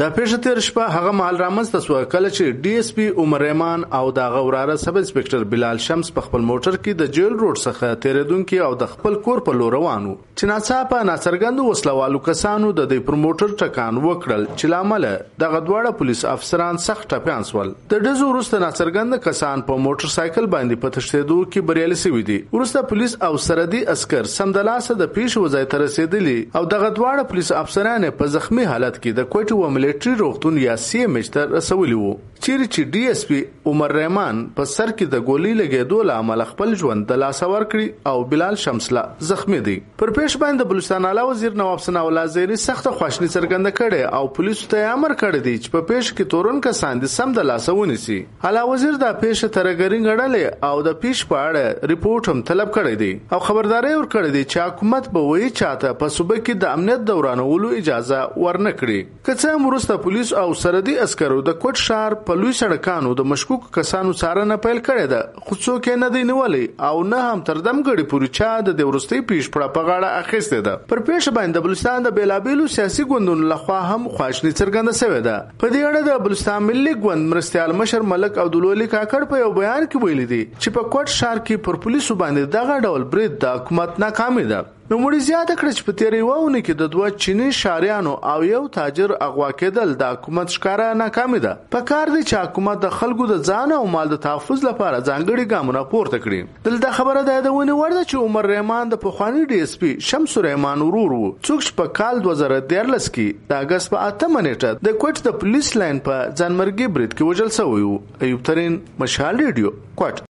د پیښه تیر شپه هغه مهال رامنځته سو کله چې ډي اس پی عمر رحمان او د غوراره سب انسپکټر بلال شمس په خپل موټر کې د جیل روډ څخه تیرېدونکو او د خپل کور په لور روانو چې ناڅاپه ناڅرګند وسلوالو کسانو د دې پروموټر ټکان وکړل، چې لامل د غدواړه پولیس افسران سخت ټپيان سول. د دزو وروسته ناڅرګند کسان په موټر سایکل باندې په تښتېدو کې بریالي شوي دي. وروسته پولیس او سردي اسکر سمدلاسه د پیښ وځای ته رسیدلی او د غدواړه پولیس افسران په زخمی حالت کې د کوټي و ملټري روغتون یا سی ام ایچ ته رسولي وو. چیرې چې ډي اس پی عمر رحمان په سر کې د ګولۍ لګېدو له امله خپل ژوند د لاسه ورکړي او بلال شمسلا زخمی دی. پر پیش باندې د بلوچستان اعلی وزیر نواب ثنا الله زیری سخت خواشنی څرګنده کړي او پولیسو ته امر کړی دی چې په پیش کې تورن کسان دي سم د لاسه ونیسي. اعلی وزیر دا پیش ترګرین غړلې او د پیش په اړه ریپورت هم طلب کړی دی. او خبرداري ور کړی دی چې حکومت به وایي چاته په صوبه کې د امنیت دورانولو اجازه ورنکړي. که څه مرسته پولیس او سردي عسکرو د کوټ شهر په لوی سړکانو د مشکوک کسانو څارنه پیل کړې ده، خو څوک نه دی نیولې او نه هم تر دم غړي پورې چا د ورستۍ پیش پړه په غاړه اخیسته ده. پر پیښ باندې د بلوچستان د بیلابیلو سیاسي ګوندونو لخوا هم خواشنی څرګنده شوې ده. په دې اړه د بلوچستان ملي ګوند مرستيال مشر ملک عبدالولي کاکړ په یو بیان کې ویلي دي چې په کوټ شار کې پر پولیسو باندې دغه ډول برید د حکومت ناکامي ده. نو مړي زیاته کړ چې په تیرې وونه کې د دوه چینی شاریانو او یو تاجر اغوا کېدل د حکومت ښکارا ناکامي ده. په کار دی چې حکومت د خلکو د ځان او مال د تحفظ لپاره ځانګړي ګامونه پورته کړي. دلته خبره ده د ونی ورده چې عمر رحمان د پخوانی ډي اس پی شمس رحمان ورور وو څوک په کال 2013 کې د اگست په 8 منېټه د کوټ د پولیس لاین په ځانمرګي برید کې وژل شوی وو ایوب ترين مشال ریډیو، کوټ.